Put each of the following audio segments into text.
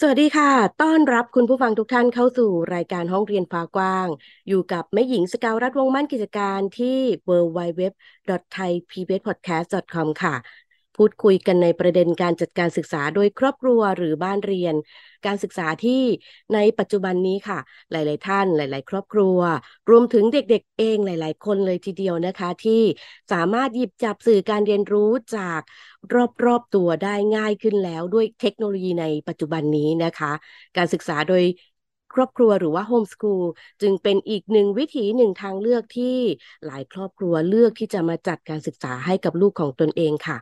สวัสดีค่ะ ต้อนรับคุณผู้ฟังทุกท่านเข้าสู่รายการห้องเรียนฟ้ากว้าง อยู่กับแม่หญิงสกาวรัฐวงมั่นกิจการที่ www.thaipbspodcast.com ค่ะ พูดคุยกันในประเด็นการจัดการศึกษาโดยครอบครัวหรือบ้านเรียน การศึกษาที่ในปัจจุบันนี้ค่ะ หลาย ๆ ท่านหลาย ๆ ครอบครัว รวมถึงเด็ก ๆ เองหลาย ๆ คนเลยทีเดียวนะคะ ที่สามารถหยิบจับสื่อการเรียนรู้จากรอบ ๆ ตัวได้ง่ายขึ้นแล้วด้วยเทคโนโลยีในปัจจุบันนี้นะคะ การศึกษาโดย ครอบครัวหรือว่าโฮมสคูลจึงเป็นอีกหนึ่งวิถีหนึ่งทางเลือกที่หลายครอบครัวเลือกที่จะมาจัดการศึกษาให้กับลูกของตนเองค่ะ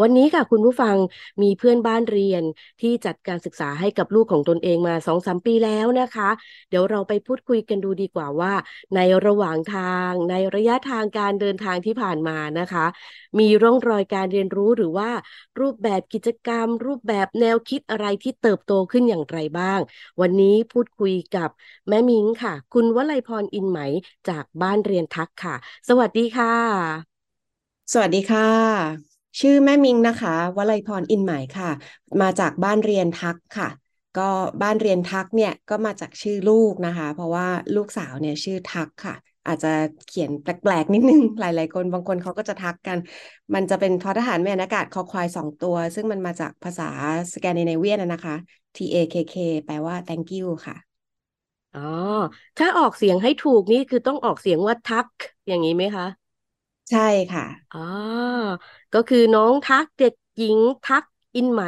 วันนี้ค่ะคุณผู้ฟังมีเพื่อนบ้านเรียนที่จัดการศึกษาให้กับลูกของตนเองมาสองสามปีแล้วนะคะ เดี๋ยวเราไปพูดคุยกันดูดีกว่าว่า ในระหว่างทางในระยะทางการเดินทางที่ผ่านมานะคะ มีร่องรอยการเรียนรู้หรือว่า รูปแบบกิจกรรม รูปแบบแนวคิดอะไรที่เติบโตขึ้นอย่างไรบ้าง วันนี้พูดคุยกับแม่มิงค่ะ คุณวลัยพรอินไหมจากบ้านเรียนทักค่ะ สวัสดีค่ะ สวัสดีค่ะ ชื่อแม่มิงนะคะวลัยพรอินไหมค่ะ มาจากบ้านเรียนทักค่ะก็บ้านเรียนทักเนี่ยก็มาจากชื่อลูกนะคะ เพราะว่าลูกสาวเนี่ยชื่อทักค่ะ อาจจะเขียนแปลกๆ นิดนึง หลาย ๆ คนบางคนเขาก็จะทักกัน มันจะเป็นทอทหารแม่อากาศคอควายสองตัว ซึ่งมันมาจากภาษาสแกนดิเนเวียนนะคะ T A K K แปลว่า thank you ค่ะ อ๋อ ถ้าออกเสียงให้ถูกนี่คือต้องออกเสียงว่าทัก อย่างนี้ไหมคะ ใช่ค่ะ อ๋อ ก็คือน้องทักเด็กหญิงทักอินไหม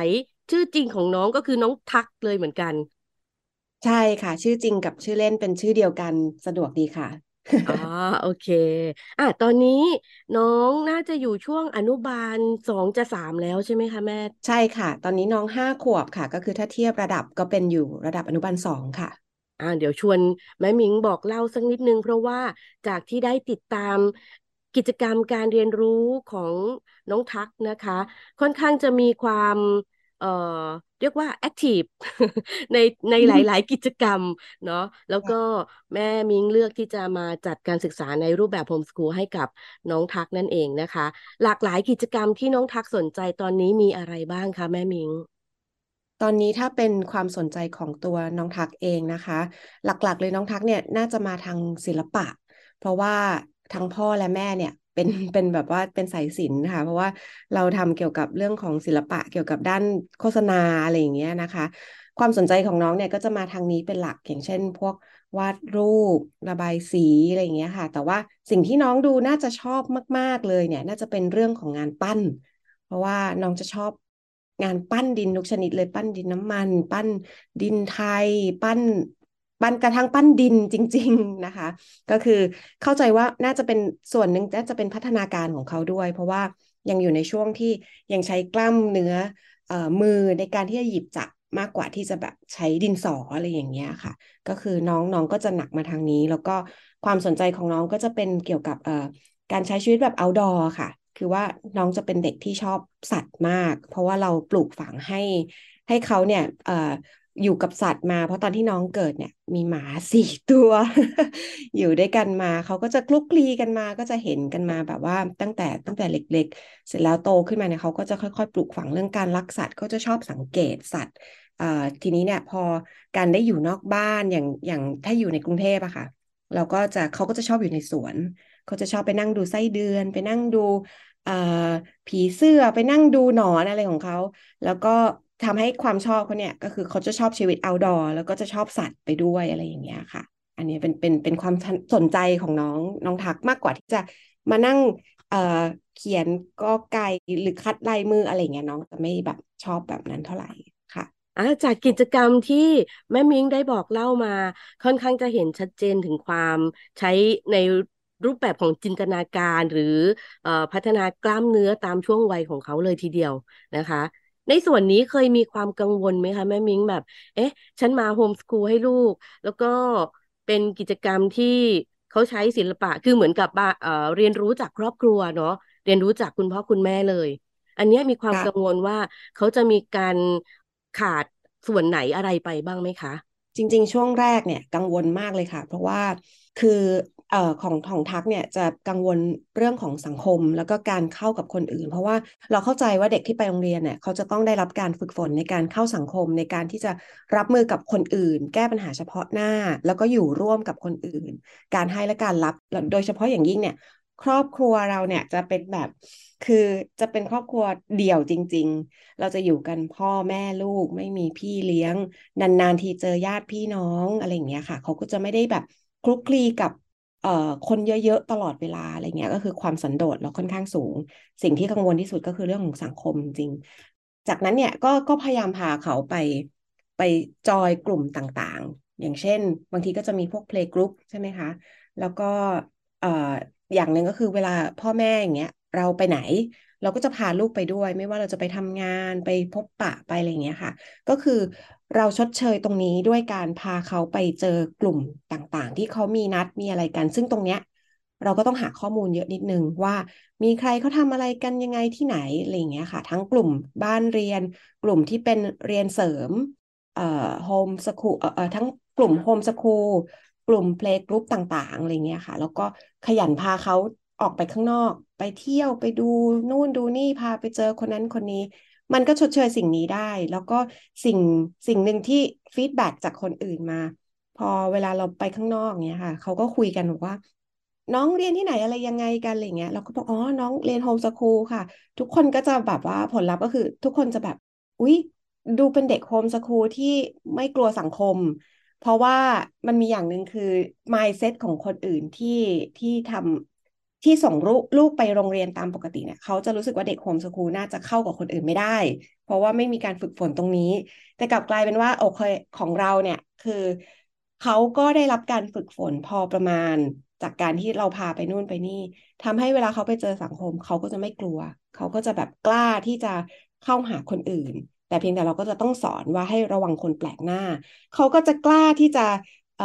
ชื่อจริงของน้องก็คือน้องทักเลยเหมือนกัน ใช่ค่ะ ชื่อจริงกับชื่อเล่นเป็นชื่อเดียวกันสะดวกดีค่ะ อ๋อ โอเค อะ ตอนนี้น้องน่าจะอยู่ช่วงอนุบาลสองจะสามแล้วใช่ไหมคะแม่ ใช่ค่ะ ตอนนี้น้องห้าขวบค่ะ ก็คือถ้าเทียบระดับก็เป็นอยู่ระดับอนุบาลสองค่ะ อ่าเดี๋ยวชวนแม่มิงบอกเล่าสักนิดนึง เพราะว่าจากที่ได้ติดตามกิจกรรมการเรียนรู้ของน้องทักนะคะ ค่อนข้างจะมีความเอ่อเรียกว่าแอคทีฟในในหลาย ๆ กิจกรรมเนาะแล้วก็แม่มิงเลือกที่จะมาจัดการศึกษาในรูปแบบโฮมสกูลให้กับน้องทักนั่นเองนะคะ หลากหลายกิจกรรมที่น้องทักสนใจตอนนี้มีอะไรบ้างคะแม่มิง ตอนนี้ถ้าเป็นความสนใจของตัวน้องทักเองนะคะ หลักๆ เลยน้องทักเนี่ยน่าจะมาทางศิลปะ เพราะว่าทั้งพ่อและแม่เนี่ยเป็นเป็นแบบว่าเป็นสายศิลป์ค่ะ เพราะว่าเราทำเกี่ยวกับเรื่องของศิลปะเกี่ยวกับด้านโฆษณาอะไรอย่างเงี้ยนะคะ ความสนใจของน้องเนี่ยก็จะมาทางนี้เป็นหลักอย่างเช่น พวกวาดรูประบายสีอะไรอย่างเงี้ยค่ะ แต่ว่าสิ่งที่น้องดูน่าจะชอบมาก ๆเลยเนี่ย น่าจะเป็นเรื่องของงานปั้น เพราะว่าน้องจะชอบ งานปั้นดินทุกชนิดเลยปั้นดินน้ำมัน ปั้นดินไทย ปั้นปั้นกระทั่งปั้นดินจริง ๆนะคะ ก็คือเข้าใจว่าน่าจะเป็นส่วนหนึ่งน่าจะเป็นพัฒนาการของเขาด้วย เพราะว่ายังอยู่ในช่วงที่ยังใช้กล้ามเนื้อเอ่อมือในการที่จะหยิบจับมากกว่าที่จะแบบใช้ดินสออะไรอย่างเงี้ยค่ะ ก็คือน้องน้องก็จะหนักมาทางนี้ แล้วก็ความสนใจของน้องก็จะเป็นเกี่ยวกับเอ่อการใช้ชีวิตแบบ outdoor ค่ะ คือว่าน้องจะเป็นเด็กที่ชอบสัตว์มาก เพราะว่าเราปลูกฝังให้ให้เขาเนี่ยเอ่ออยู่กับสัตว์มา เพราะตอนที่น้องเกิดเนี่ย มีหมาสี่ตัว อยู่ด้วยกันมาเขาก็จะคลุกคลีกันมา ก็จะเห็นกันมาแบบว่าตั้งแต่ตั้งแต่เล็ก ๆ เสร็จแล้วโตขึ้นมาเนี่ยเขาก็จะค่อยๆ ปลูกฝังเรื่องการรักสัตว์เขาจะชอบสังเกตสัตว์ทีนี้เนี่ยพอการได้อยู่นอกบ้านอย่างอย่างถ้าอยู่ในกรุงเทพอะค่ะ เราก็จะเขาก็จะชอบอยู่ในสวน เขาจะชอบไปนั่งดูไส้เดือน ไปนั่งดูผีเสื้อไปนั่งดูหนอนอะไรของเขา แล้วก็ทำให้ความชอบเขาเนี่ยก็คือเขาจะชอบชีวิตเอาดอร์แล้วก็จะชอบสัตว์ไปด้วยอะไรอย่างเงี้ยค่ะ อันนี้เป็นเป็นเป็นความสนใจของน้องน้องทักมากกว่าที่จะมานั่งเอ่อเขียนก็ไก่หรือคัดลายมืออะไรเงี้ยน้องจะไม่แบบชอบแบบนั้นเท่าไหร่ค่ะ จากกิจกรรมที่แม่มิ้งได้บอกเล่ามา ค่อนข้างจะเห็นชัดเจนถึงความใช้ในรูปแบบของจินตนาการหรืออพัฒนากล้ามเนื้อตามช่วงวัยของเขาเลยทีเดียวนะคะ ในส่วนนี้เคยมีความกังวลไหมคะแม่มิ้งแบบ เอ๊ะ ฉันมาโฮมสคูลให้ลูก แล้วก็เป็นกิจกรรมที่เขาใช้ศิลปะคือเหมือนกับเรียนรู้จากครอบครัวเนาะเรียนรู้จากคุณพ่อคุณแม่เลย อันนี้มีความกังวลว่าเขาจะมีการ ขาดส่วนไหนอะไรไปบ้างไหมคะ จริง ๆ ช่วงแรกเนี่ยกังวลมากเลยค่ะ เพราะว่าคือเอ่อของของทักเนี่ยจะกังวลเรื่องของสังคมแล้วก็การเข้ากับคนอื่น เพราะว่าเราเข้าใจว่าเด็กที่ไปโรงเรียนเนี่ยเขาจะต้องได้รับการฝึกฝนในการเข้าสังคมในการที่จะรับมือกับคนอื่น แก้ปัญหาเฉพาะหน้า แล้วก็อยู่ร่วมกับคนอื่น การให้และการรับโดยเฉพาะอย่างยิ่งเนี่ย ครอบครัวเราเนี่ยจะเป็นแบบคือจะเป็นครอบครัวเดี่ยวจริง ๆ เราจะอยู่กันพ่อแม่ลูกไม่มีพี่เลี้ยง นานๆทีเจอญาติพี่น้องอะไรอย่างเงี้ยค่ะ เขาก็จะไม่ได้แบบคลุกคลีกับเอ่อคนเยอะๆตลอดเวลาอะไรเงี้ยก็คือความสันโดษเราค่อนข้างสูง สิ่งที่กังวลที่สุดก็คือเรื่องของสังคมจริง จากนั้นเนี่ยก็ก็พยายามพาเขาไปไปจอยกลุ่มต่างๆ อย่างเช่น บางทีก็จะมีพวกเพลงกรุ๊ปใช่ไหมคะ แล้วก็เอ่อ อย่างหนึ่งก็คือเวลาพ่อแม่อย่างเงี้ย เราไปไหน เราก็จะพาลูกไปด้วย ไม่ว่าเราจะไปทำงานไปพบปะไปอะไรเงี้ยค่ะ ก็คือเราชดเชยตรงนี้ด้วยการพาเขาไปเจอกลุ่มต่างๆ ที่เขามีนัดมีอะไรกัน ซึ่งตรงเนี้ย เราก็ต้องหาข้อมูลเยอะนิดนึงว่ามีใครเขาทำอะไรกันยังไงที่ไหนอะไรเงี้ยค่ะ ทั้งกลุ่มบ้านเรียน กลุ่มที่เป็นเรียนเสริมเอ่อ homeschool เอ่อทั้งกลุ่ม homeschool กลุ่ม playgroup ต่างๆอะไรเงี้ยค่ะ แล้วก็ขยันพาเขาออกไปข้างนอก ไปเที่ยวไปดูนู่นดูนี่พาไปเจอคนนั้นคนนี้ มันก็ชดเชยสิ่งนี้ได้ แล้วก็สิ่งสิ่งหนึ่งที่ feedback จากคนอื่นมา พอเวลาเราไปข้างนอกเนี้ยค่ะเขาก็คุยกันว่า น้องเรียนที่ไหนอะไรยังไงกันอะไรเงี้ยเราก็บอกอ๋อน้องเรียน homeschool ค่ะ ทุกคนก็จะแบบว่าผลลัพธ์ก็คือ ทุกคนจะแบบ อุ๊ยดูเป็นเด็กโฮมสคูลที่ไม่กลัวสังคม เพราะว่ามันมีอย่างหนึ่งคือ mindset ของคนอื่นที่ที่ทำที่ส่งลูกลูกไปโรงเรียนตามปกติเนี่ยเขาจะรู้สึกว่าเด็กโฮมสคูลน่าจะเข้ากับคนอื่นไม่ได้ เพราะว่าไม่มีการฝึกฝนตรงนี้ แต่กลับกลายเป็นว่าโอเคของเราเนี่ยคือเขาก็ได้รับการฝึกฝนพอประมาณจากการที่เราพาไปนู่นไปนี่ทำให้เวลาเขาไปเจอสังคม เขาก็จะไม่กลัว เขาก็จะแบบกล้าที่จะเข้าหาคนอื่น แต่เพียงแต่เราก็จะต้องสอนว่าให้ระวังคนแปลกหน้า เขาก็จะกล้าที่จะเอ่อ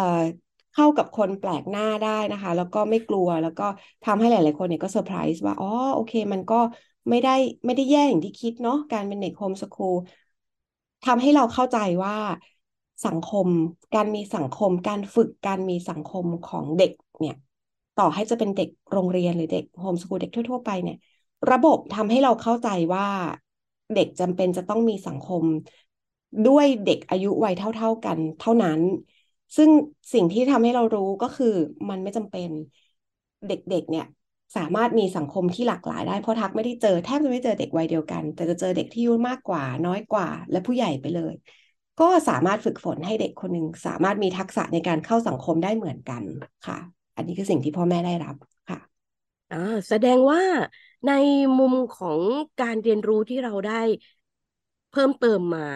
เข้ากับคนแปลกหน้าได้นะคะ แล้วก็ไม่กลัวแล้วก็ทำให้หลาย ๆ คนเนี่ยก็เซอร์ไพรส์ว่าอ๋อโอเค มันก็ไม่ได้ไม่ได้แย่อย่างที่คิดเนาะการเป็นเด็กโฮมสคูลทำให้เราเข้าใจว่าสังคม การมีสังคม การฝึกการมีสังคมของเด็กเนี่ยต่อให้จะเป็นเด็กโรงเรียนหรือเด็กโฮมสคูลเด็กทั่ว ๆ ไปเนี่ย ระบบทำให้เราเข้าใจว่า เด็กจำเป็นจะต้องมีสังคมด้วยเด็กอายุวัยเท่า ๆกันเท่านั้น ซึ่งสิ่งที่ทำให้เรารู้ก็คือมันไม่จำเป็นเด็กๆเนี่ย สามารถมีสังคมที่หลากหลายได้เพราะทักไม่ได้เจอแทบจะไม่เจอเด็กวัยเดียวกัน แต่จะเจอเด็กที่อายุมากกว่า น้อยกว่า และผู้ใหญ่ไปเลย ก็สามารถฝึกฝนให้เด็กคนหนึ่งสามารถมีทักษะในการเข้าสังคมได้เหมือนกันค่ะ อันนี้คือสิ่งที่พ่อแม่ได้รับค่ะอ่าแสดงว่าในมุมของการเรียนรู้ที่เราได้เพิ่มเติมมา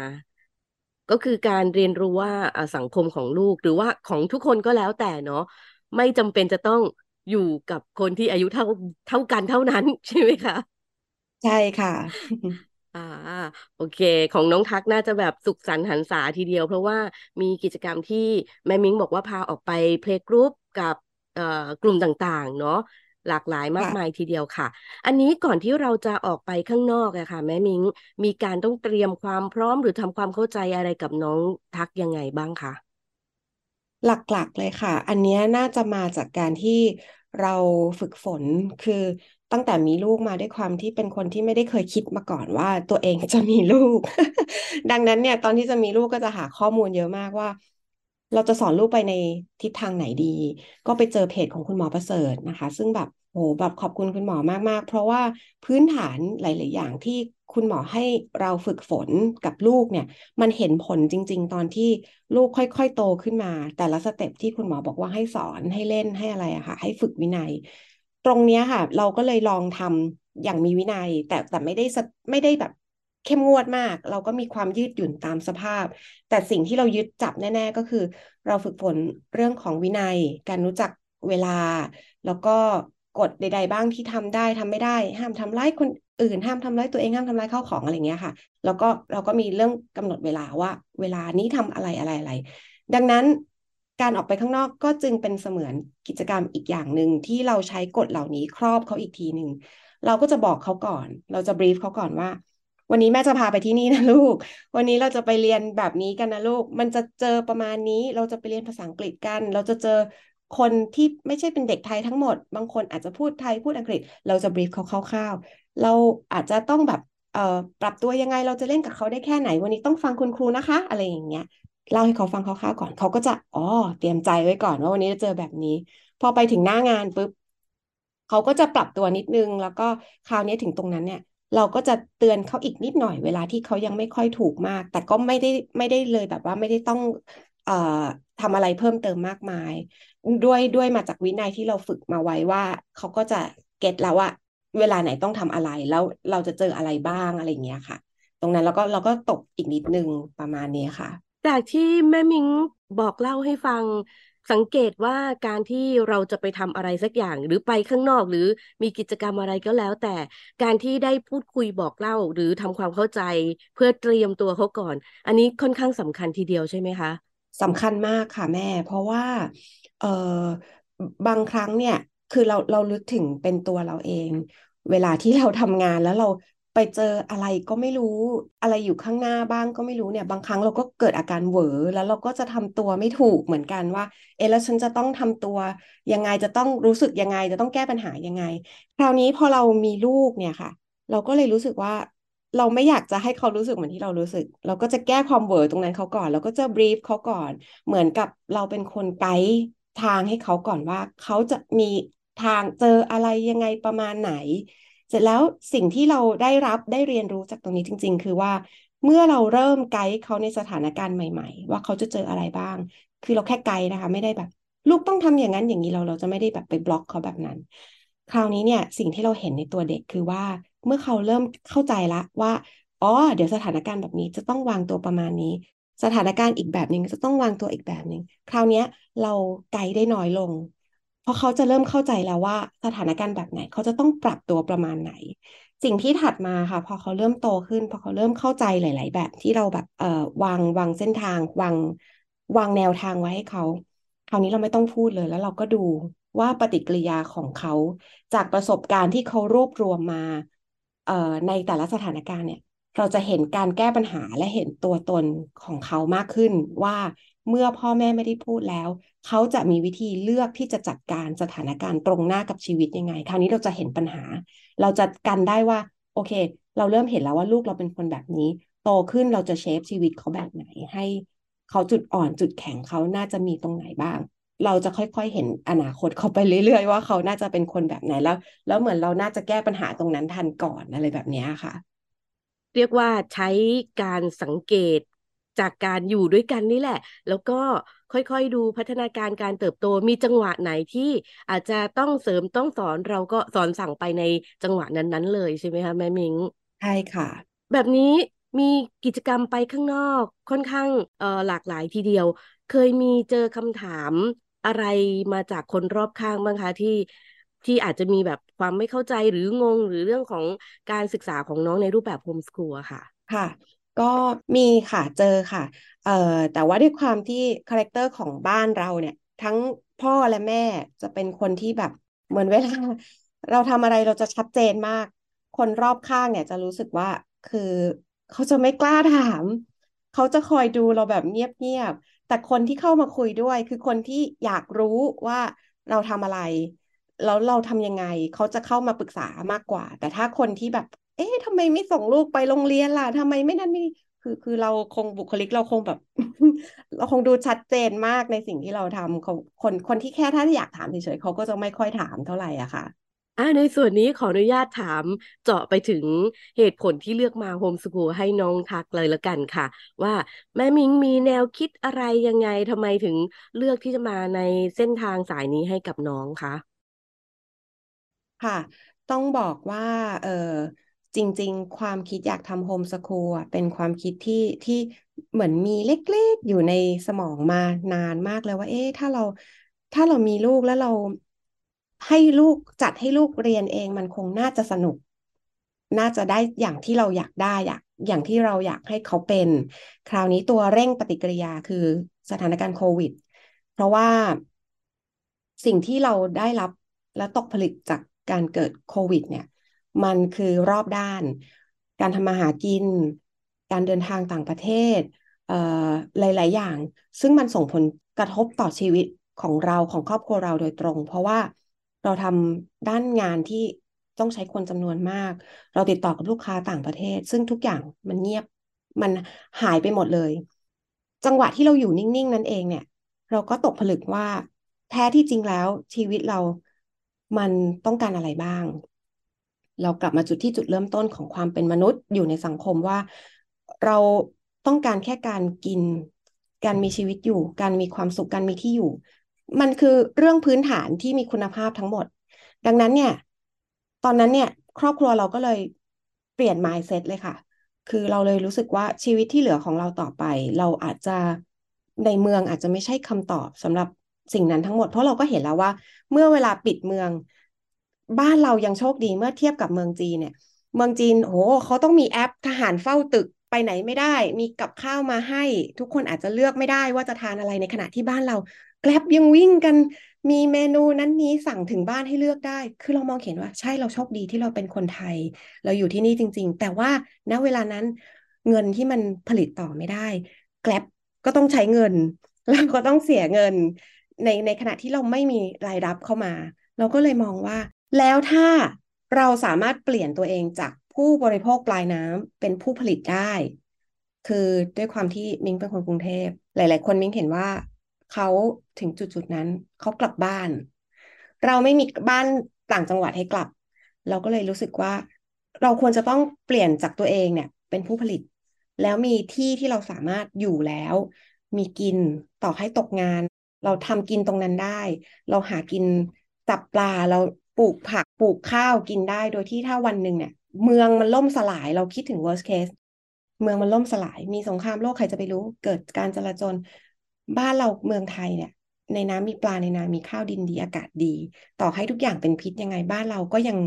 ก็คือการเรียนรู้ว่าอ่าสังคมของลูกหรือว่าของทุกคนก็แล้วแต่เนาะไม่จำเป็นจะต้องอยู่กับคนที่อายุเท่าเท่ากันเท่านั้น ใช่ไหมคะ ใช่ค่ะ อ่า โอเค ของน้องทักน่าจะแบบสุขสันต์หันษาทีเดียว เพราะว่ามีกิจกรรมที่แม่มิ้งบอกว่าพาออกไปเพลย์กรุ๊ปกับเอ่อกลุ่มต่างๆ เนาะ หลากหลายมากค่ะมายทีเดียวค่ะ อันนี้ก่อนที่เราจะออกไปข้างนอกอะค่ะแม่มิ้งมีการต้องเตรียมความพร้อมหรือทำความเข้าใจอะไรกับน้องทักยังไงบ้างคะหลักๆเลยค่ะ อันเนี้ยน่าจะมาจากการที่เราฝึกฝนคือตั้งแต่มีลูกมาด้วยความที่เป็นคนที่ไม่ได้เคยคิดมาก่อนว่าตัวเองจะมีลูก ดังนั้นเนี่ยตอนที่จะมีลูกก็จะหาข้อมูลเยอะมากว่า เราจะสอนลูกไปในทิศทางไหนดี ก็ไปเจอเพจของคุณหมอประเสริฐนะคะ ซึ่งแบบโหแบบขอบคุณคุณหมอมากๆ เพราะว่าพื้นฐานหลาย ๆ อย่างที่คุณหมอให้เราฝึกฝนกับลูกเนี่ย มันเห็นผลจริง ๆ ตอนที่ลูกค่อย ๆ โตขึ้นมา แต่ละสเต็ปที่คุณหมอบอกว่าให้สอนให้เล่นให้อะไรอะค่ะ ให้ฝึกวินัย ตรงเนี้ยค่ะ เราก็เลยลองทำอย่างมีวินัย แต่แต่ไม่ได้ไม่ได้แบบ เข้มงวดมาก เราก็มีความยืดหยุ่นตามสภาพ แต่สิ่งที่เรายึดจับแน่ ๆ ก็คือ เราฝึกฝนเรื่องของวินัย การรู้จักเวลา แล้วก็กฎใด ๆ บ้างที่ทำได้ทำไม่ได้ ห้ามทำร้ายคนอื่น ห้ามทำร้ายตัวเองห้ามทำร้ายข้าวของอะไรเงี้ยค่ะ แล้วก็เราก็มีเรื่องกำหนดเวลาว่าเวลานี้ทำอะไรอะไรอะไร ดังนั้นการออกไปข้างนอกก็จึงเป็นเสมือนกิจกรรมอีกอย่างหนึ่งที่เราใช้กฎเหล่านี้ครอบเขาอีกทีหนึ่งเราก็จะบอกเขาก่อน เราจะบรีฟเขาก่อนว่า วันนี้แม่จะพาไปที่นี่นะลูก วันนี้เราจะไปเรียนแบบนี้กันนะลูก มันจะเจอประมาณนี้เราจะไปเรียนภาษาอังกฤษกัน เราจะเจอคนที่ไม่ใช่เป็นเด็กไทยทั้งหมด บางคนอาจจะพูดไทยพูดอังกฤษ เราจะบรีฟเขาคร่าวๆเราอาจจะต้องแบบเอ่อปรับตัวยังไงเราจะเล่นกับเขาได้แค่ไหน วันนี้ต้องฟังคุณครูนะคะ อะไรอย่างเงี้ยเล่าให้เขาฟังคร่าวๆก่อนเขาก็จะอ๋อเตรียมใจไว้ก่อนว่าวันนี้จะเจอแบบนี้ พอไปถึงหน้างานปุ๊บเขาก็จะปรับตัวนิดนึง แล้วก็คราวนี้ถึงตรงนั้นเนี่ย เราก็จะเตือนเขาอีกนิดหน่อยเวลาที่เขายังไม่ค่อยถูกมาก แต่ก็ไม่ได้ไม่ได้เลยแบบว่าไม่ได้ต้องเอ่อทำอะไรเพิ่มเติมมากมาย ด้วยด้วยมาจากวินัยที่เราฝึกมาไว้ว่า เขาก็จะเก็ตแล้วว่าเวลาไหนต้องทำอะไรแล้วเราจะเจออะไรบ้างอะไรอย่างเงี้ยค่ะ ตรงนั้นเราก็เราก็ตกอีกนิดนึงประมาณนี้ค่ะ จากที่แม่มิงบอกเล่าให้ฟัง สังเกตว่าการที่เราจะไปทำอะไรสักอย่าง หรือไปข้างนอกหรือมีกิจกรรมอะไรก็แล้ว แต่การที่ได้พูดคุยบอกเล่า หรือทำความเข้าใจ เพื่อเตรียมตัวเขาก่อน อันนี้ค่อนข้างสำคัญทีเดียวใช่ไหมคะสำคัญมากค่ะแม่ เพราะว่าเออบางครั้งเนี่ย คือเราเราลึกถึงเป็นตัวเราเอง เวลาที่เราทำงานแล้วเรา ไปเจออะไรก็ไม่รู้อะไรอยู่ข้างหน้าบ้างก็ไม่รู้เนี่ย บางครั้งเราก็เกิดอาการเหวอแล้วเราก็จะทำตัวไม่ถูกเหมือนกันว่า เออแล้วฉันจะต้องทำตัวยังไงจะต้องรู้สึกยังไงจะต้องแก้ปัญหายังไง คราวนี้พอเรามีลูกเนี่ยค่ะ เราก็เลยรู้สึกว่าเราไม่อยากจะให้เขารู้สึกเหมือนที่เรารู้สึก เราก็จะแก้ความเวอร์ตรงนั้นเขาก่อนเราก็จะบรีฟเขาก่อน เหมือนกับเราเป็นคนไกด์ทางให้เขาก่อนว่า เขาจะมีทางเจออะไรยังไงประมาณไหน เสร็จแล้วสิ่งที่เราได้รับได้เรียนรู้จากตรงนี้จริง ๆ คือว่าเมื่อเราเริ่มไกด์เขาในสถานการณ์ใหม่ ๆ ว่าเขาจะเจออะไรบ้าง คือเราแค่ไกด์นะคะ ไม่ได้แบบ ลูกต้องทำอย่างนั้นอย่างนี้เราเราจะไม่ได้แบบไปบล็อกเขาแบบนั้น คราวนี้เนี่ยสิ่งที่เราเห็นในตัวเด็กคือว่าเมื่อเขาเริ่มเข้าใจละว่าอ๋อเดี๋ยวสถานการณ์แบบนี้จะต้องวางตัวประมาณนี้ สถานการณ์อีกแบบหนึ่งจะต้องวางตัวอีกแบบหนึ่งคราวนี้เราไกด์ได้น้อยลง ราะเขาจะเริ่มเข้าใจแล้วว่าสถานการณ์แบบไหน เขาจะต้องปรับตัวประมาณไหน สิ่งที่ถัดมาค่ะ พอเขาเริ่มโตขึ้น พอเขาเริ่มเข้าใจหลาย ๆ แบบที่เราแบบเอ่อวางวางเส้นทาง วางวางแนวทางไว้ให้เขาคราวนี้เราไม่ต้องพูดเลยแล้วเราก็ดูว่าปฏิกิริยาของเขาจากประสบการณ์ที่เขารวบรวมมาเอ่อในแต่ละสถานการณ์เนี่ย เราจะเห็นการแก้ปัญหาและเห็นตัวตนของเขามากขึ้นว่า เมื่อพ่อแม่ไม่ได้พูดแล้ว เขาจะมีวิธีเลือกที่จะจัดการสถานการณ์ตรงหน้ากับชีวิตยังไง คราวนี้เราจะเห็นปัญหา เราจะกันได้ว่า โอเค เราเริ่มเห็นแล้วว่าลูกเราเป็นคนแบบนี้ โตขึ้นเราจะเชฟชีวิตเขาแบบไหน ให้เขาจุดอ่อนจุดแข็งเขาน่าจะมีตรงไหนบ้าง เราจะค่อยๆเห็นอนาคตเขาไปเรื่อยๆว่าเขาน่าจะเป็นคนแบบไหนแล้ว แล้วเหมือนเราน่าจะแก้ปัญหาตรงนั้นทันก่อนอะไรแบบนี้ค่ะ เรียกว่าใช้การสังเกต จากการอยู่ด้วยกันนี่แหละ แล้วก็ค่อยๆดูพัฒนาการการเติบโตมีจังหวะไหนที่อาจจะต้องเสริมต้องสอนเราก็สอนสั่งไปในจังหวะนั้นๆ เลยใช่ไหมคะแม่มิงใช่ค่ะ แบบนี้มีกิจกรรมไปข้างนอกค่อนข้างเอ่อหลากหลายทีเดียว เคยมีเจอคำถามอะไรมาจากคนรอบข้างบ้างคะที่ที่อาจจะมีแบบความไม่เข้าใจหรืองงหรือเรื่องของการศึกษาของน้องในรูปแบบโฮมสกูลค่ะ ค่ะ ก็มีค่ะเจอค่ะ เอ่อแต่ว่าด้วยความที่ character ของบ้านเราเนี่ย ทั้งพ่อและแม่จะเป็นคนที่แบบเหมือนเวลาเราทำอะไรเราจะชัดเจนมาก คนรอบข้างเนี่ยจะรู้สึกว่าคือเขาจะไม่กล้าถาม เขาจะคอยดูเราแบบเงียบๆแต่คนที่เข้ามาคุยด้วย คือคนที่อยากรู้ว่าเราทำอะไร แล้วเราทำยังไง เขาจะเข้ามาปรึกษามากกว่า แต่ถ้าคนที่แบบ เอ๊ะทำไมไม่ส่งลูกไปโรงเรียนล่ะทำไมไม่นั่นไม่คือคือเราคงบุคลิกเราคงแบบ เราคงดูชัดเจนมากในสิ่งที่เราทำเขาคนคนที่แค่ถ้าอยากถามเฉยๆเขาก็จะไม่ค่อยถามเท่าไหร่อะค่ะอ่าในส่วนนี้ขออนุญาตถามเจาะไปถึงเหตุผลที่เลือกมาโฮมสกูลให้น้องทักเลยละกันค่ะ ว่าแม่มิงมีแนวคิดอะไรยังไงทำไมถึงเลือกที่จะมาในเส้นทางสายนี้ให้กับน้องคะ ค่ะ ต้องบอกว่า เออ จริง ๆ ความคิดอยากทำโฮมสคูลเป็นความคิดที่ที่เหมือนมีเล็ก ๆ อยู่ในสมองมานานมากเลยว่า เอ๊ะถ้าเราถ้าเรามีลูกแล้วเราให้ลูกจัดให้ลูกเรียนเองมันคงน่าจะสนุก น่าจะได้อย่างที่เราอยากได้อยากอย่างที่เราอยากให้เขาเป็น คราวนี้ตัวเร่งปฏิกิริยาคือสถานการณ์โควิด เพราะว่าสิ่งที่เราได้รับและตกผลึกจากการเกิดโควิด เนี่ย มันคือรอบด้าน การทำมาหากิน การเดินทางต่างประเทศเหลาย ๆ อย่าง ซึ่งมันส่งผลกระทบต่อชีวิตของเราของครอบครัวเราโดยตรง เพราะว่าเราทำด้านงานที่ต้องใช้คนจำนวนมาก เราติดต่อกับลูกค้าต่างประเทศ ซึ่งทุกอย่างมันเงียบมันหายไปหมดเลย จังหวะที่เราอยู่นิ่ง ๆ นั่นเองเนี่ย เราก็ตกผลึกว่าแท้ที่จริงแล้วชีวิตเรามันต้องการอะไรบ้าง เรากลับมาจุดที่จุดเริ่มต้นของความเป็นมนุษย์อยู่ในสังคมว่า เราต้องการแค่การกิน การมีชีวิตอยู่ การมีความสุขการมีที่อยู่ มันคือเรื่องพื้นฐานที่มีคุณภาพทั้งหมด ดังนั้นเนี่ย ตอนนั้นเนี่ย ครอบครัวเราก็เลยเปลี่ยน mindset เลยค่ะ คือเราเลยรู้สึกว่าชีวิตที่เหลือของเราต่อไป เราอาจจะในเมืองอาจจะไม่ใช่คำตอบสำหรับสิ่งนั้นทั้งหมด เพราะเราก็เห็นแล้วว่า เมื่อเวลาปิดเมือง บ้านเรายังโชคดีเมื่อเทียบกับเมืองจีนเนี่ย เมืองจีนโหเขาต้องมีแอปทหารเฝ้าตึกไปไหนไม่ได้ มีกับข้าวมาให้ ทุกคนอาจจะเลือกไม่ได้ว่าจะทานอะไรในขณะที่บ้านเราแกลบยังวิ่งกันมีเมนูนั้นนี้สั่งถึงบ้านให้เลือกได้ คือเรามองเห็นว่า ใช่เราโชคดีที่เราเป็นคนไทย เราอยู่ที่นี่จริง ๆ แต่ว่าณเวลานั้นเงินที่มันผลิตต่อไม่ได้ แกลบก็ต้องใช้เงินเราก็ต้องเสียเงิน ในในขณะที่เราไม่มีรายรับเข้ามา เราก็เลยมองว่า แล้วถ้าเราสามารถเปลี่ยนตัวเองจากผู้บริโภคปลายน้ำเป็นผู้ผลิตได้ คือด้วยความที่มิงเป็นคนกรุงเทพ หลาย ๆ คนมิงเห็นว่าเขาถึงจุดๆนั้นเขากลับบ้าน เราไม่มีบ้านต่างจังหวัดให้กลับ เราก็เลยรู้สึกว่า เราควรจะต้องเปลี่ยนจากตัวเองเนี่ย เป็นผู้ผลิต แล้วมีที่ที่เราสามารถอยู่แล้ว มีกินต่อให้ตกงาน เราทำกินตรงนั้นได้ เราหากินจับปลาเรา ปลูกผักปลูกข้าวกินได้โดยที่ถ้าวันหนึ่งเนี่ย เมืองมันล่มสลายเราคิดถึง worst case เมืองมันล่มสลาย มีสงครามโลกใครจะไปรู้ เกิดการจลาจลบ้านเราเมืองไทยเนี่ย ในน้ำมีปลาในนามีข้าวดินดีอากาศดี ต่อให้ทุกอย่างเป็นพิษยังไงบ้านเราก็ยัง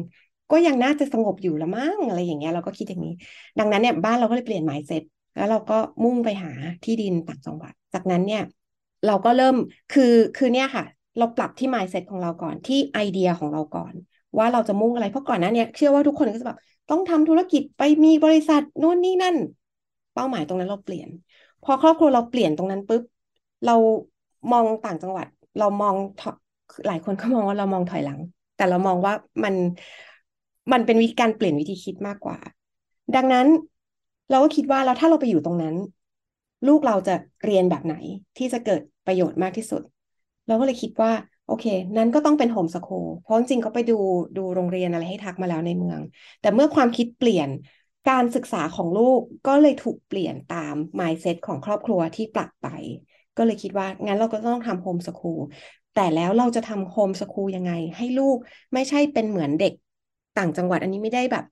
ก็ยังน่าจะสงบอยู่ละมั้งอะไรอย่างเงี้ยเราก็คิดอย่างนี้ ดังนั้นเนี่ยบ้านเราก็เลยเปลี่ยนหมายเซ็ตแล้วเราก็มุ่งไปหาที่ดินต่างจังหวัด จากนั้นเนี่ย เราก็เริ่มคือคือเนี่ยค่ะ เราปรับที่ mindset ของเราก่อนที่ไอเดียของเราก่อน ว่าเราจะมุ่งอะไรเพราะก่อนหน้านี้เชื่อว่าทุกคนก็จะแบบต้องทำธุรกิจไปมีบริษัทนู่นนี่นั่น เป้าหมายตรงนั้นเราเปลี่ยน พอครอบครัวเราเปลี่ยนตรงนั้นปุ๊บเรามองต่างจังหวัด เรามองหลายคนก็มองว่าเรามองถอยหลัง แต่เรามองว่ามันมันเป็นวิธีการเปลี่ยนวิธีคิดมากกว่า ดังนั้นเราก็คิดว่าแล้วถ้าเราไปอยู่ตรงนั้น ลูกเราจะเรียนแบบไหนที่จะเกิดประโยชน์มากที่สุด เราก็เลยคิดว่า โอเค นั้นก็ต้องเป็นโฮมสคูลเพราะจริงๆก็ไปดูดูโรงเรียนอะไรให้ทักมาแล้วในเมือง แต่เมื่อความคิดเปลี่ยนการศึกษาของลูกก็เลยถูกเปลี่ยนตาม mindset ของครอบครัวที่ปรับไป ก็เลยคิดว่า งั้นเราก็ต้องทำโฮมสคูลแต่แล้วเราจะทำโฮมสคูลยังไง ให้ลูกไม่ใช่เป็นเหมือนเด็กต่างจังหวัดอันนี้ไม่ได้แบบ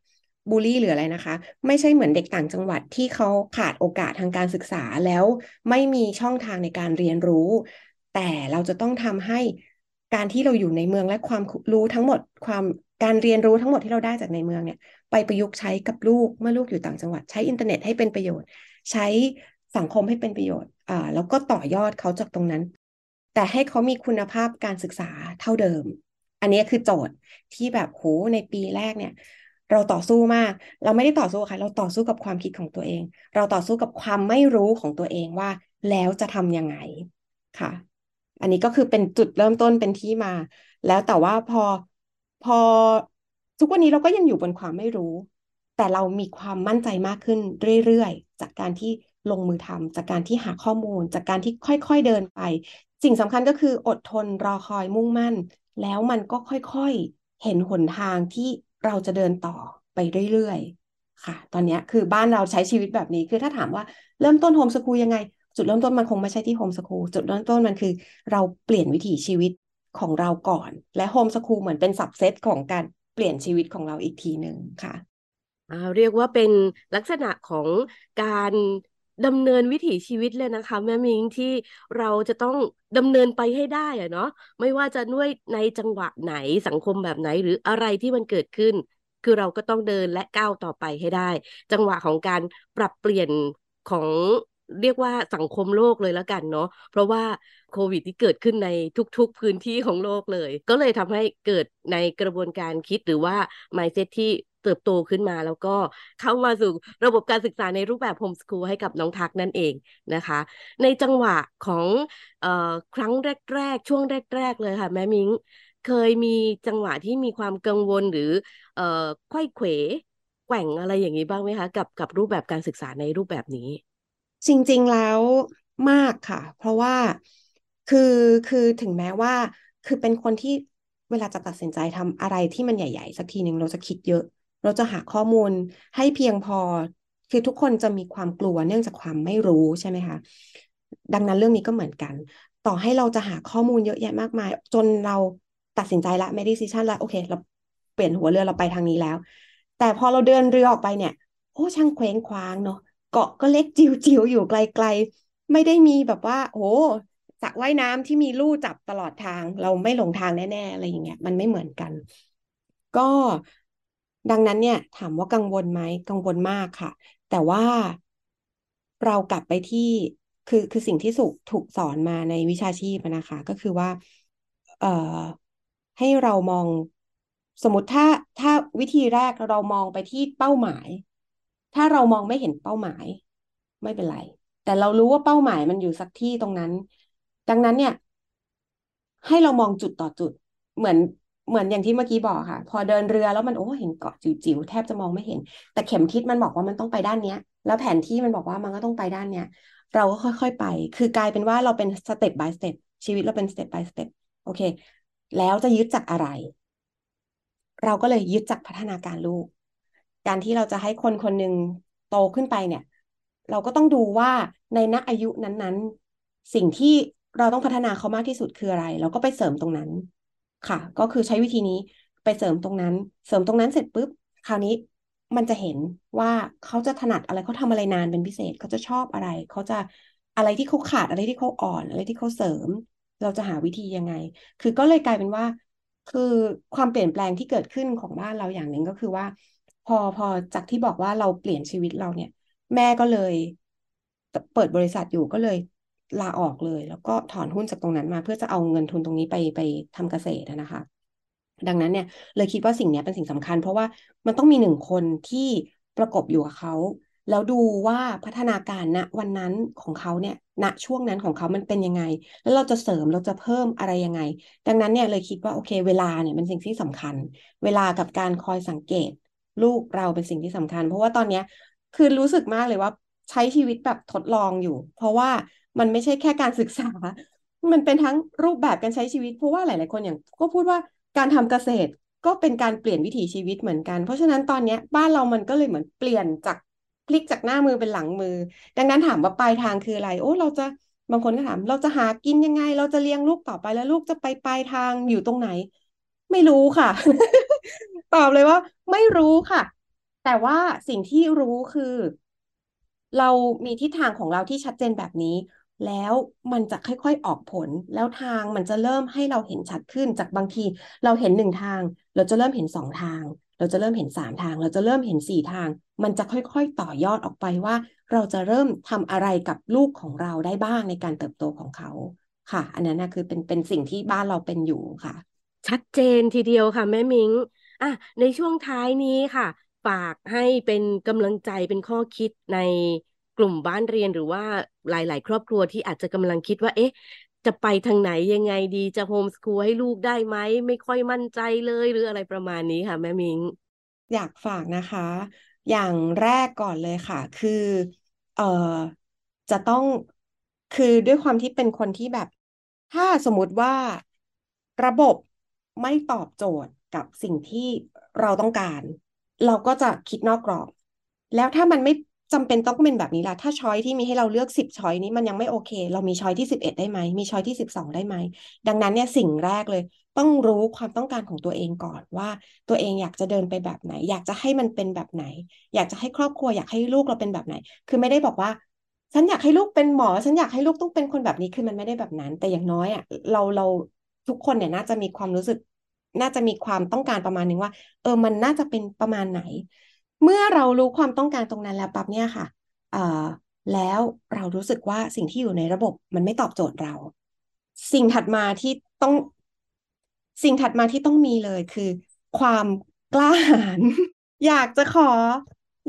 บูลลี่หรืออะไรนะคะ ไม่ใช่เหมือนเด็กต่างจังหวัดที่เขาขาดโอกาสทางการศึกษาแล้วไม่มีช่องทางในการเรียนรู้ แต่เราจะต้องทำให้การที่เราอยู่ในเมืองและความรู้ทั้งหมด ความการเรียนรู้ทั้งหมดที่เราได้จากในเมืองเนี่ย ไปประยุกต์ใช้กับลูกเมื่อลูกอยู่ต่างจังหวัด ใช้อินเทอร์เน็ตให้เป็นประโยชน์ ใช้สังคมให้เป็นประโยชน์อ่าแล้วก็ต่อยอดเขาจากตรงนั้น แต่ให้เขามีคุณภาพการศึกษาเท่าเดิม อันนี้คือโจทย์ที่แบบโหในปีแรกเนี่ยเราต่อสู้มาก เราไม่ได้ต่อสู้ค่ะ เราต่อสู้กับความคิดของตัวเอง เราต่อสู้กับความไม่รู้ของตัวเองว่า แล้วจะทำยังไงค่ะ อันนี้ก็คือเป็นจุดเริ่มต้นเป็นที่มา แล้วแต่ว่าพอพอทุกวันนี้เราก็ยังอยู่บนความไม่รู้ แต่เรามีความมั่นใจมากขึ้นเรื่อยๆ จากการที่ลงมือทำจากการที่หาข้อมูล จากการที่ค่อยๆเดินไป สิ่งสำคัญก็คืออดทนรอคอยมุ่งมั่น แล้วมันก็ค่อยๆเห็นหนทางที่เราจะเดินต่อไปเรื่อยๆค่ะ ตอนนี้คือบ้านเราใช้ชีวิตแบบนี้คือถ้าถามว่าเริ่มต้นโฮมสกูลยังไง จุดเริ่มต้นมันคงไม่ใช่ที่โฮมสคูลจุดเริ่มต้นมันคือ เราเปลี่ยนวิถีชีวิตของเราก่อน และโฮมสคูลเหมือนเป็นสับเซตของการเปลี่ยนชีวิตของเราอีกทีหนึ่งค่ะเรียกว่าเป็นลักษณะของการดำเนินวิถีชีวิตเลยนะคะ แม่มิงที่เราจะต้องดำเนินไปให้ได้อะเนาะไม่ว่าจะด้วยในจังหวะไหนสังคมแบบไหนหรืออะไรที่มันเกิดขึ้น คือเราก็ต้องเดินและก้าวต่อไปให้ได้ จังหวะของการปรับเปลี่ยนของ เรียกว่าสังคมโลกเลยแล้วกันเนาะเพราะว่าโควิดที่เกิดขึ้นในทุกๆพื้นที่ของโลกเลย ก็เลยทำให้เกิดในกระบวนการคิดหรือว่า mindset ที่เติบโตขึ้นมาแล้วก็เข้ามาสู่ระบบการศึกษาในรูปแบบโฮมสคูลให้กับน้องทักนั่นเองนะคะ ในจังหวะของออครั้งแรก ๆ ช่วงแรก ๆ เลยค่ะ แม่มิงเคยมีจังหวะที่มีความกังวลหรือเอ่อไข้เขวแกว่งอะไรอย่างนี้บ้างไหมคะ กับกับรูปแบบการศึกษาในรูปแบบนี้ จริง ๆ แล้วมากค่ะ เพราะว่าคือคือถึงแม้ว่า คือเป็นคนที่เวลาจะตัดสินใจทำอะไรที่มันใหญ่ ๆ สักทีหนึ่งเราจะคิดเยอะ เราจะหาข้อมูลให้เพียงพอ คือทุกคนจะมีความกลัวเนื่องจากความไม่รู้ใช่ไหมคะ ดังนั้นเรื่องนี้ก็เหมือนกัน ต่อให้เราจะหาข้อมูลเยอะแยะมากมาย จนเราตัดสินใจละไม่ได้ซีชันละโอเค เราเปลี่ยนหัวเรือเราไปทางนี้แล้ว แต่พอเราเดินเรือออกไปเนี่ย โอ้ช่างเคว้งคว้างเนาะ เกาะก็เล็กจิ๋วๆอยู่ไกลๆ ไม่ได้มีแบบว่า โอ้สระว่ายน้ำที่มีลู่จับตลอดทาง เราไม่หลงทางแน่ๆอะไรอย่างเงี้ยมันไม่เหมือนกัน ก็ดังนั้นเนี่ย ถามว่ากังวลไหมกังวลมากค่ะ แต่ว่าเรากลับไปที่คือคือสิ่งที่สุถูกสอนมาในวิชาชีพนะคะ ก็คือว่า เอ่อให้เรามองสมมติถ้าถ้าวิธีแรกเรามองไปที่เป้าหมาย ถ้าเรามองไม่เห็นเป้าหมาย ไม่เป็นไร แต่เรารู้ว่าเป้าหมายมันอยู่สักที่ตรงนั้น ดังนั้นเนี่ย ให้เรามองจุดต่อจุด เหมือนเหมือนอย่างที่เมื่อกี้บอกค่ะ พอเดินเรือแล้วมันโอ้เห็นเกาะจิ๋วๆแทบจะมองไม่เห็น แต่เข็มทิศมันบอกว่ามันต้องไปด้านเนี้ย แล้วแผนที่มันบอกว่ามันก็ต้องไปด้านเนี้ย เราก็ค่อยๆไป คือกลายเป็นว่าเราเป็นสเต็ป by สเต็ปชีวิตเราเป็นสเต็ป by สเต็ปโอเค แล้วจะยึดจากอะไร เราก็เลยยึดจากพัฒนาการลูก การที่เราจะให้คนคนหนึ่งโตขึ้นไปเนี่ย เราก็ต้องดูว่าในณอายุนั้นๆ สิ่งที่เราต้องพัฒนาเขามากที่สุดคืออะไร เราก็ไปเสริมตรงนั้น ค่ะ ก็คือใช้วิธีนี้ไปเสริมตรงนั้น เสริมตรงนั้นเสร็จปุ๊บคราวนี้มันจะเห็นว่าเขาจะถนัดอะไรเขาทำอะไรนานเป็นพิเศษเขาจะชอบอะไรเขาจะอะไรที่เขาขาดอะไรที่เขาอ่อน อะไรที่เขาเสริม เราจะหาวิธียังไง คือก็เลยกลายเป็นว่า คือความเปลี่ยนแปลงที่เกิดขึ้นของบ้านเราอย่างหนึ่งก็คือว่า อพอจากที่บอกว่าเราเปลี่ยนชีวิตเราเนี่ย แม่ก็เลยเปิดบริษัทอยู่ก็เลยลาออกเลย แล้วก็ถอนหุ้นจากตรงนั้นมา เพื่อจะเอาเงินทุนตรงนี้ไปไปทำเกษตรนะคะ ดังนั้นเนี่ย เลยคิดว่าสิ่งนี้เป็นสิ่งสำคัญ เพราะว่ามันต้องมีหนึ่งคนที่ประกบอยู่กับเขาแล้วดูว่าพัฒนาการณวันนั้นของเขาเนี่ยณช่วงนั้นของเขามันเป็นยังไง แล้วเราจะเสริมเราจะเพิ่มอะไรยังไง ดังนั้นเนี่ยเลยคิดว่าโอเค เวลาเนี่ยเป็นสิ่งที่สำคัญ เวลากับการคอยสังเกต ลูกเราเป็นสิ่งที่สำคัญ เพราะว่าตอนเนี้ยคือรู้สึกมากเลยว่าใช้ชีวิตแบบทดลองอยู่ เพราะว่ามันไม่ใช่แค่การศึกษา มันเป็นทั้งรูปแบบการใช้ชีวิต เพราะว่าหลาย ๆ คนอย่างก็พูดว่าการทำเกษตรก็เป็นการเปลี่ยนวิถีชีวิตเหมือนกัน เพราะฉะนั้นตอนนี้บ้านเรามันก็เลยเหมือนเปลี่ยนจากพลิกจากหน้ามือเป็นหลังมือ ดังนั้นถามว่าปลายทางคืออะไร โอ้เราจะบางคนก็ถาม เราจะหากินยังไง เราจะเลี้ยงลูกต่อไปแล้วลูกจะไปปลายทางอยู่ตรงไหน ไม่รู้ค่ะ ตอบเลยว่า ไม่รู้ค่ะ แต่ว่าสิ่งที่รู้คือ เรามีทิศทางของเราที่ชัดเจนแบบนี้ แล้วมันจะค่อยๆออกผล แล้วทางมันจะเริ่มให้เราเห็นชัดขึ้นจากบางที เราเห็นหนึ่งทาง เราจะเริ่มเห็นสองทาง เราจะเริ่มเห็นสามทาง เราจะเริ่มเห็นสี่ทาง มันจะค่อยๆต่อยอดออกไปว่า เราจะเริ่มทำอะไรกับลูกของเราได้บ้างในการเติบโตของเขาค่ะ อันนั้นนะคือเป็นเป็นสิ่งที่บ้านเราเป็นอยู่ค่ะ ชัดเจนทีเดียวค่ะแม่มิง อะในช่วงท้ายนี้ค่ะ ฝากให้เป็นกำลังใจเป็นข้อคิดในกลุ่มบ้านเรียนหรือว่าหลาย ๆ ครอบครัวที่อาจจะกำลังคิดว่า เอ๊ะ จะไปทางไหนยังไงดีจะโฮมสคูลให้ลูกได้ไหม ไม่ค่อยมั่นใจเลยหรืออะไรประมาณนี้ค่ะ แม่มิง อยากฝากนะคะ อย่างแรกก่อนเลยค่ะ คือเอ่อจะต้องคือด้วยความที่เป็นคนที่แบบ ถ้าสมมติว่าระบบไม่ตอบโจทย์ กับสิ่งที่เราต้องการ เราก็จะคิดนอกกรอบ แล้วถ้ามันไม่จำเป็นต้องเป็นแบบนี้ล่ะ ถ้าช้อยที่มีให้เราเลือกสิบช้อยนี้มันยังไม่โอเค เรามีช้อยที่สิบเอ็ดได้ไหม มีช้อยที่สิบสองได้ไหม ดังนั้นเนี่ยสิ่งแรกเลย ต้องรู้ความต้องการของตัวเองก่อนว่า ตัวเองอยากจะเดินไปแบบไหน อยากจะให้มันเป็นแบบไหน อยากจะให้ครอบครัวอยากให้ลูกเราเป็นแบบไหน คือไม่ได้บอกว่า ฉันอยากให้ลูกเป็นหมอ ฉันอยากให้ลูกต้องเป็นคนแบบนี้ คือมันไม่ได้แบบนั้น แต่อย่างน้อยอะเราเราทุกคนเนี่ยน่าจะมีความรู้สึก น่าจะมีความต้องการประมาณนึงว่า เออมันน่าจะเป็นประมาณไหน เมื่อเรารู้ความต้องการตรงนั้นแล้วปั๊บเนี่ยค่ะเอ่อแล้วเรารู้สึกว่าสิ่งที่อยู่ในระบบมันไม่ตอบโจทย์เรา สิ่งถัดมาที่ต้อง สิ่งถัดมาที่ต้องมีเลยคือ ความกล้าหาญอยากจะขอ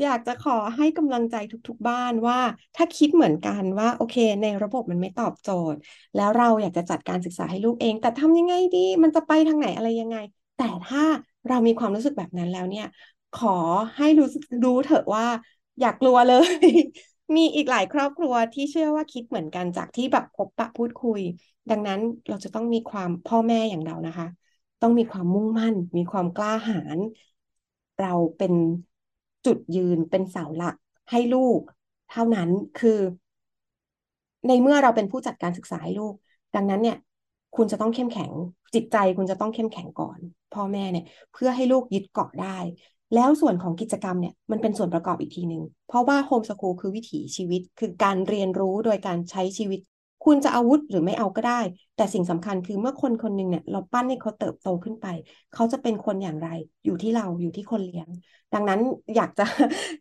อยากจะขอให้กำลังใจทุกๆบ้านว่า ถ้าคิดเหมือนกันว่า โอเค ในระบบมันไม่ตอบโจทย์ แล้วเราอยากจะจัดการศึกษาให้ลูกเอง แต่ทำยังไงดี มันจะไปทางไหนอะไรยังไง แต่ถ้าเรามีความรู้สึกแบบนั้นแล้วเนี่ย ขอให้รู้รู้เถอะว่า อยากกลัวเลย มีอีกหลายครอบครัวที่เชื่อว่าคิดเหมือนกันจากที่แบบพบปะพูดคุย ดังนั้นเราจะต้องมีความพ่อแม่อย่างเรานะคะ ต้องมีความมุ่งมั่น มีความกล้าหาญเราเป็น จุดยืนเป็นเสาหลักให้ลูก เท่านั้นคือ ในเมื่อเราเป็นผู้จัดการศึกษาให้ลูก ดังนั้นเนี่ย คุณจะต้องเข้มแข็ง จิตใจคุณจะต้องเข้มแข็งก่อน พ่อแม่เนี่ย เพื่อให้ลูกยึดเกาะได้ แล้วส่วนของกิจกรรมเนี่ยมันเป็นส่วนประกอบอีกทีหนึ่งเพราะว่าโฮมสคูลคือวิถีชีวิตคือการเรียนรู้โดยการใช้ชีวิต คุณจะอาวุธหรือไม่เอาก็ได้ แต่สิ่งสำคัญคือเมื่อคนคนหนึ่งเนี่ย เราปั้นให้เขาเติบโตขึ้นไป เขาจะเป็นคนอย่างไร อยู่ที่เราอยู่ที่คนเลี้ยง ดังนั้นอยากจะ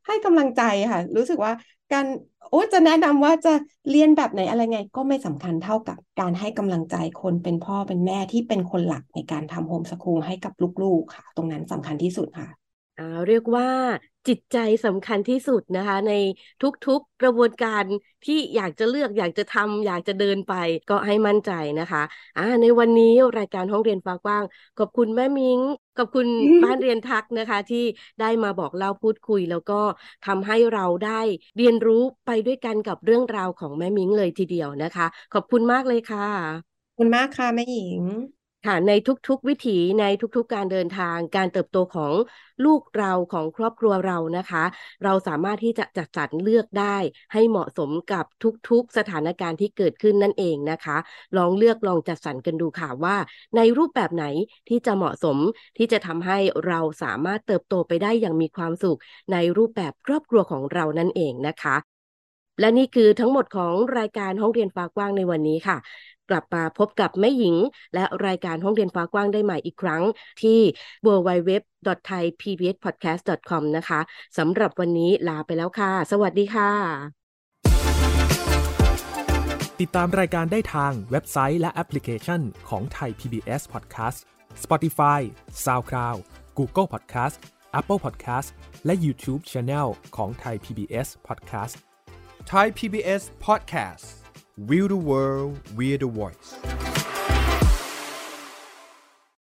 ให้กำลังใจค่ะ รู้สึกว่าการโอ้จะแนะนำว่าจะเรียนแบบไหนอะไรไง ก็ไม่สำคัญเท่ากับการให้กำลังใจคนเป็นพ่อเป็นแม่ที่เป็นคนหลักในการทำโฮมสคูลให้กับลูกๆค่ะ ตรงนั้นสำคัญที่สุดค่ะ เรียกว่าจิตใจสำคัญที่สุดนะคะ ในทุกๆกระบวนการที่อยากจะเลือกอยากจะทำอยากจะเดินไปก็ให้มั่นใจนะคะอ่าในวันนี้รายการห้องเรียนฟ้ากว้าง ขอบคุณแม่มิง้งขอบคุณบ้านเรียนทักนะคะ ที่ได้มาบอกเล่าพูดคุย แล้วก็ทำให้เราได้เรียนรู้ไปด้วยกันกับเรื่องราวของแม่มิง้งเลยทีเดียวนะคะ ขอบคุณมากเลยค่ะ ขอบคุณมากค่ะแม่หญิง ค่ะในทุกๆวิถีในทุกๆการเดินทาง การเติบโตของลูกเราของครอบครัวเรานะคะ เราสามารถที่จะจัดสรรเลือกได้ ให้เหมาะสมกับทุกๆสถานการณ์ที่เกิดขึ้นนั่นเองนะคะ ลองเลือกลองจัดสรรกันดูค่ะว่า ในรูปแบบไหนที่จะเหมาะสมที่จะทำให้เราสามารถเติบโตไปได้อย่างมีความสุข ในรูปแบบครอบครัวของเรานั่นเองนะคะและนี่คือทั้งหมดของรายการห้องเรียนฟ้ากว้างในวันนี้ค่ะ กลับมาพบกับแม่หญิง และรายการห้องเรียนฟ้ากว้างได้ใหม่อีกครั้งที่ www.thaipbspodcast.com นะคะสำหรับวันนี้ลาไปแล้วค่ะ สวัสดีค่ะ ติดตามรายการได้ทางเว็บไซต์และแอปพลิเคชันของ Thai PBS Podcast Spotify SoundCloud Google Podcast Apple Podcast และ YouTube Channel ของ Thai PBS Podcast Thai PBS Podcast Real the world, we're the voice.